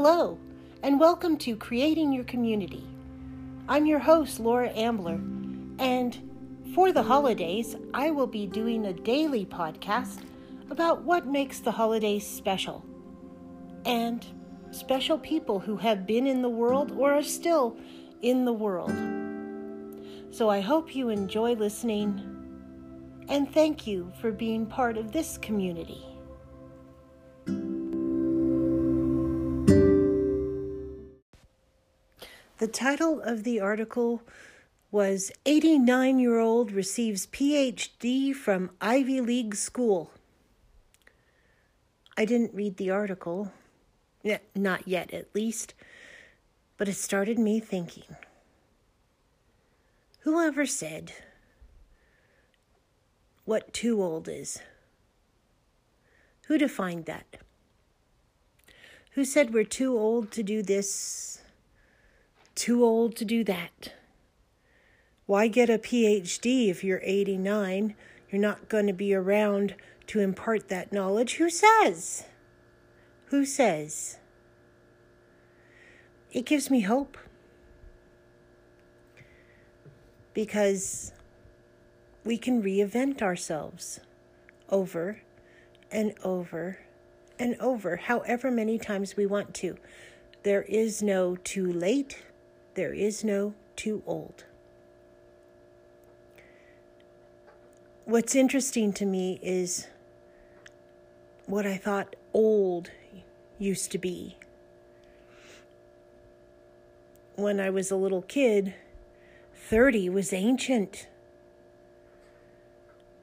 Hello, and welcome to Creating Your Community. I'm your host, Laura Ambler, and for the holidays, I will be doing a daily podcast about what makes the holidays special and special people who have been in the world or are still in the world. So I hope you enjoy listening and thank you for being part of this community. The title of the article was 89 year old receives PhD from Ivy League school. I didn't read the article, not yet at least, but it started me thinking. Whoever said what too old is? Who defined that? Who said we're too old to do this too old to do that. Why get a PhD if you're 89? You're not going to be around to impart that knowledge. Who says? Who says? It gives me hope. Because we can reinvent ourselves over and over and over, however many times we want to. There is no too late there is no too old. What's interesting to me is what I thought old used to be. When I was a little kid, 30 was ancient.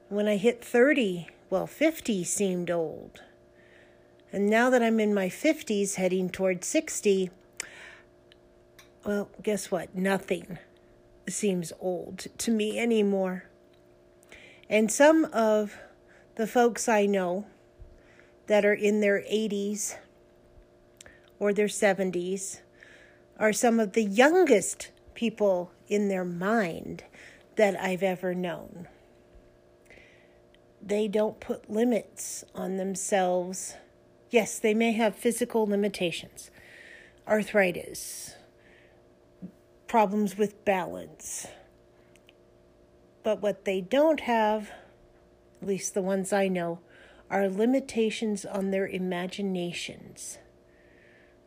When I hit 30, well, 50 seemed old. And now that I'm in my 50s, heading toward 60, well, guess what? Nothing seems old to me anymore. And some of the folks I know that are in their 80s or their 70s are some of the youngest people in their mind that I've ever known. They don't put limits on themselves. Yes, they may have physical limitations, arthritis, problems with balance. But what they don't have, at least the ones I know, are limitations on their imaginations,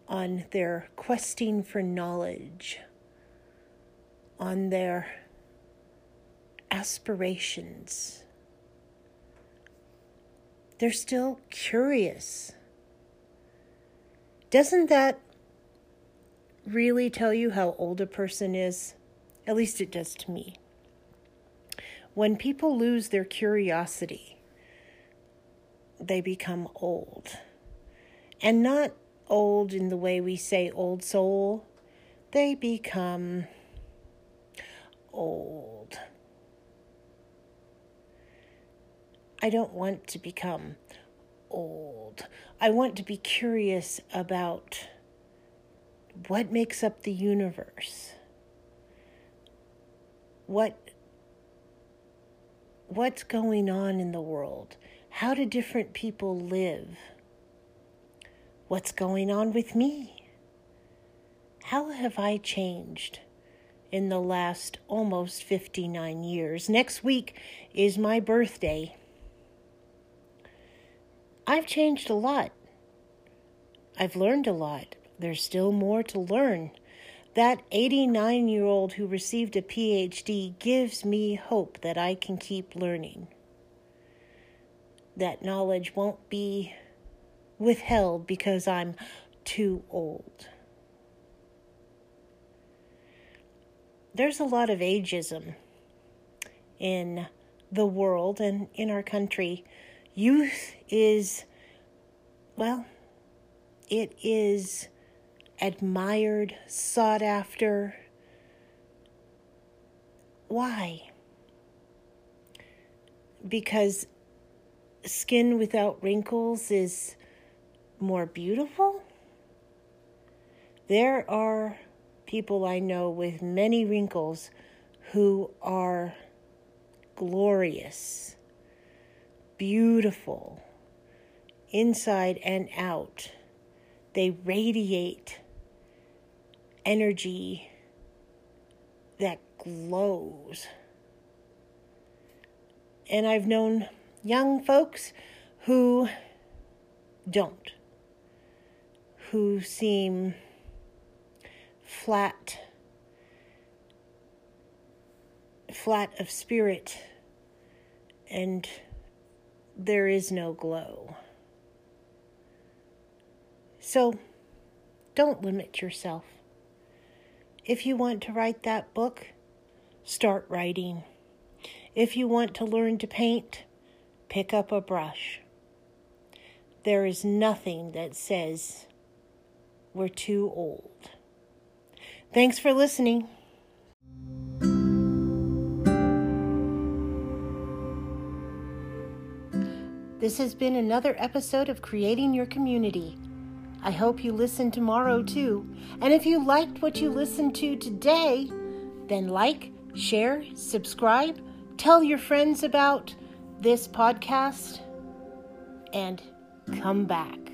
on their questing for knowledge, on their aspirations. They're still curious. Doesn't that really tell you how old a person is? At least it does to me. When people lose their curiosity, they become old. And not old in the way we say old soul, they become old. I don't want to become old. I want to be curious about what makes up the universe? What what's going on in the world? How do different people live? What's going on with me? How have I changed in the last almost 59 years? Next week is my birthday. I've changed a lot. I've learned a lot. There's still more to learn. That 89 year old who received a PhD gives me hope that I can keep learning. That knowledge won't be withheld because I'm too old. There's a lot of ageism in the world and in our country. Youth is, well, it is admired, sought after. Why? Because skin without wrinkles is more beautiful? There are people I know with many wrinkles who are glorious, beautiful, inside and out. they radiate energy that glows. And I've known young folks who don't, who seem flat, flat of spirit, and there is no glow. So don't limit yourself. If you want to write that book, start writing. If you want to learn to paint, pick up a brush. There is nothing that says we're too old. Thanks for listening. This has been another episode of Creating Your Community. I hope you listen tomorrow too. And if you liked what you listened to today, then like, share, subscribe, tell your friends about this podcast, and come back.